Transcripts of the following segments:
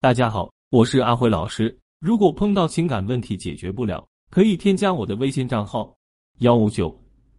大家好，我是阿辉老师。如果碰到情感问题解决不了，可以添加我的微信账号幺五九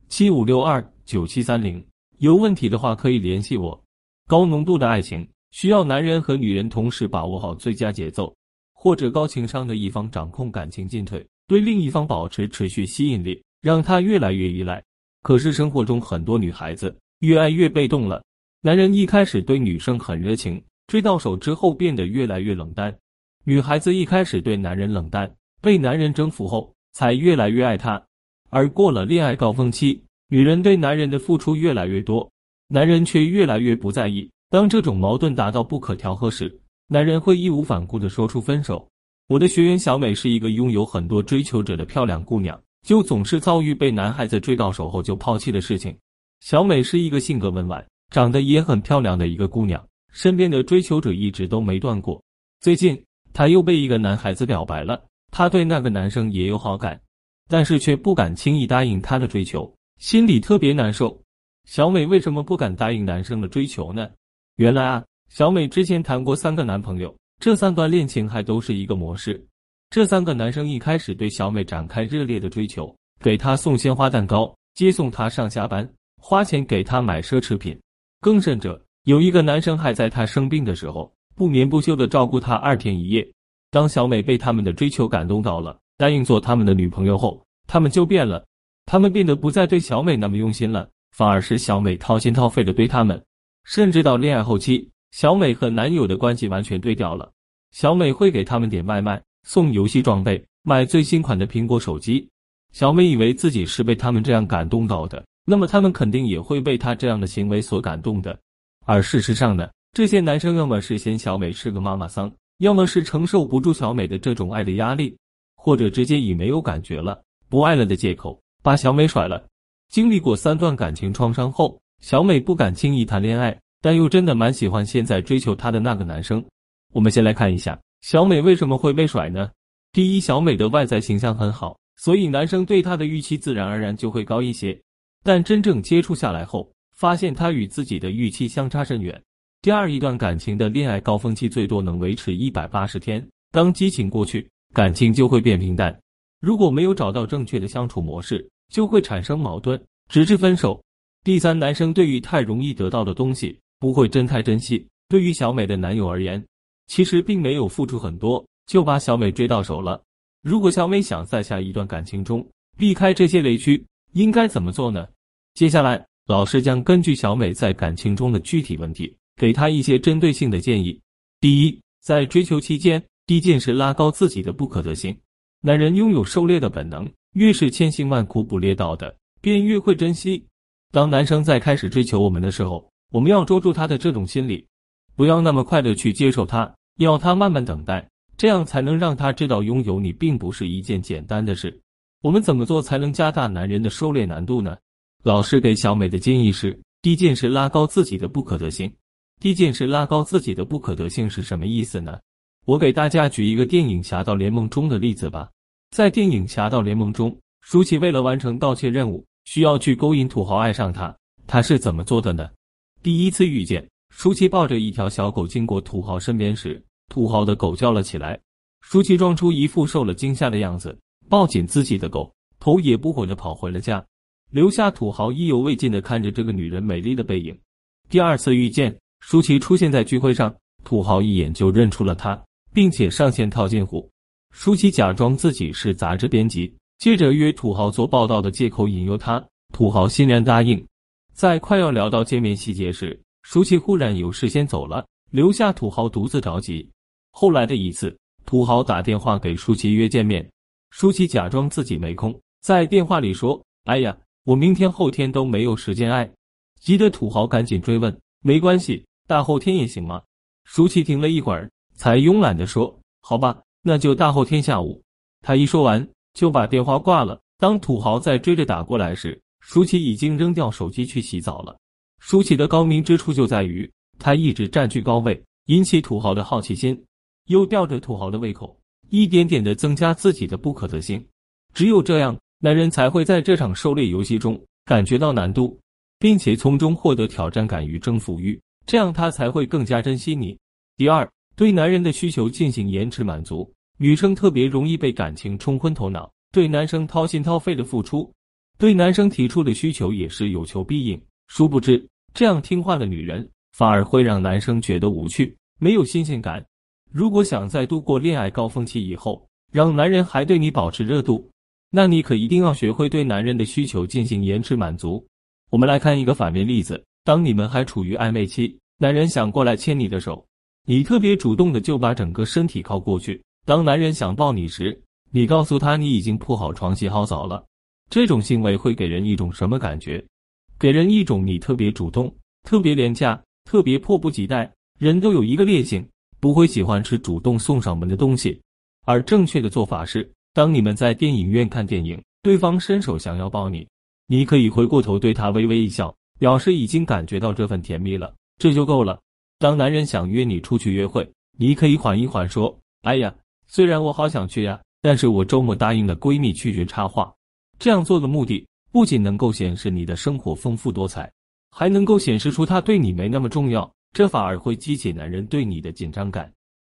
七五六二九七三零。有问题的话可以联系我。高浓度的爱情需要男人和女人同时把握好最佳节奏，或者高情商的一方掌控感情进退，对另一方保持持续吸引力，让他越来越依赖。可是生活中很多女孩子越爱越被动了，男人一开始对女生很热情。追到手之后变得越来越冷淡，女孩子一开始对男人冷淡，被男人征服后才越来越爱他。而过了恋爱高峰期，女人对男人的付出越来越多，男人却越来越不在意。当这种矛盾达到不可调和时，男人会义无反顾地说出分手。我的学员小美是一个拥有很多追求者的漂亮姑娘，就总是遭遇被男孩子追到手后就抛弃的事情。小美是一个性格温婉、长得也很漂亮的一个姑娘。身边的追求者一直都没断过。最近，她又被一个男孩子表白了。她对那个男生也有好感，但是却不敢轻易答应他的追求，心里特别难受。小美为什么不敢答应男生的追求呢？原来啊，小美之前谈过三个男朋友，这三段恋情还都是一个模式。这三个男生一开始对小美展开热烈的追求，给她送鲜花蛋糕，接送她上下班，花钱给她买奢侈品，更甚者。有一个男生还在她生病的时候不眠不休的照顾她二天一夜。当小美被他们的追求感动到了，答应做他们的女朋友后，他们就变了。他们变得不再对小美那么用心了，反而是小美掏心掏肺的对他们。甚至到恋爱后期，小美和男友的关系完全对调了。小美会给他们点外卖、送游戏装备、买最新款的苹果手机。小美以为自己是被他们这样感动到的，那么他们肯定也会被她这样的行为所感动的。而事实上呢，这些男生要么是嫌小美是个妈妈桑，要么是承受不住小美的这种爱的压力，或者直接以没有感觉了、不爱了的借口把小美甩了。经历过三段感情创伤后，小美不敢轻易谈恋爱，但又真的蛮喜欢现在追求她的那个男生。我们先来看一下小美为什么会被甩呢？第一，小美的外在形象很好，所以男生对她的预期自然而然就会高一些，但真正接触下来后，发现他与自己的预期相差甚远。第二，一段感情的恋爱高峰期最多能维持一百八十天，当激情过去，感情就会变平淡。如果没有找到正确的相处模式，就会产生矛盾，直至分手。第三，男生对于太容易得到的东西不会真太珍惜。对于小美的男友而言，其实并没有付出很多就把小美追到手了。如果小美想在下一段感情中避开这些雷区，应该怎么做呢？接下来。老师将根据小美在感情中的具体问题，给她一些针对性的建议。第一，在追求期间，第一件事拉高自己的不可得性。男人拥有狩猎的本能，越是千辛万苦捕猎到的，便越会珍惜。当男生在开始追求我们的时候，我们要捉住他的这种心理，不要那么快的去接受他，要他慢慢等待，这样才能让他知道拥有你并不是一件简单的事。我们怎么做才能加大男人的狩猎难度呢？老师给小美的建议是：第一件事拉高自己的不可得性。第一件事拉高自己的不可得性是什么意思呢？我给大家举一个电影《侠盗联盟》中的例子吧。在电影《侠盗联盟》中，舒淇为了完成盗窃任务，需要去勾引土豪爱上她。她是怎么做的呢？第一次遇见舒淇抱着一条小狗经过土豪身边时，土豪的狗叫了起来。舒淇装出一副受了惊吓的样子，抱紧自己的狗，头也不回的跑回了家。留下土豪意犹未尽的看着这个女人美丽的背影。第二次遇见舒淇出现在聚会上，土豪一眼就认出了她，并且上线套近乎。舒淇假装自己是杂志编辑，接着约土豪做报道的借口引诱他，土豪欣然答应。在快要聊到见面细节时，舒淇忽然有事先走了，留下土豪独自着急。后来的一次，土豪打电话给舒淇约见面，舒淇假装自己没空，在电话里说：“哎呀。”我明天后天都没有时间爱，急得土豪赶紧追问：“没关系，大后天也行吗？”舒淇停了一会儿，才慵懒的说：“好吧，那就大后天下午。”他一说完就把电话挂了。当土豪再追着打过来时，舒淇已经扔掉手机去洗澡了。舒淇的高明之处就在于，他一直占据高位，引起土豪的好奇心，又吊着土豪的胃口，一点点的增加自己的不可得性。只有这样。男人才会在这场狩猎游戏中感觉到难度，并且从中获得挑战感与征服欲，这样他才会更加珍惜你。第二，对男人的需求进行延迟满足。女生特别容易被感情冲昏头脑，对男生掏心掏肺的付出，对男生提出的需求也是有求必应。殊不知，这样听话的女人反而会让男生觉得无趣，没有新鲜感。如果想在度过恋爱高峰期以后，让男人还对你保持热度，那你可一定要学会对男人的需求进行延迟满足。我们来看一个反面例子：当你们还处于暧昧期，男人想过来牵你的手，你特别主动的就把整个身体靠过去。当男人想抱你时，你告诉他你已经铺好床、洗好澡了。这种行为会给人一种什么感觉？给人一种你特别主动、特别廉价、特别迫不及待。人都有一个劣性，不会喜欢吃主动送上门的东西。而正确的做法是，当你们在电影院看电影，对方伸手想要抱你，你可以回过头对他微微一笑，表示已经感觉到这份甜蜜了，这就够了。当男人想约你出去约会，你可以缓一缓，说：“哎呀。”虽然我好想去呀，但是我周末答应了闺蜜拒绝插话。这样做的目的不仅能够显示你的生活丰富多彩，还能够显示出他对你没那么重要，这反而会激起男人对你的紧张感。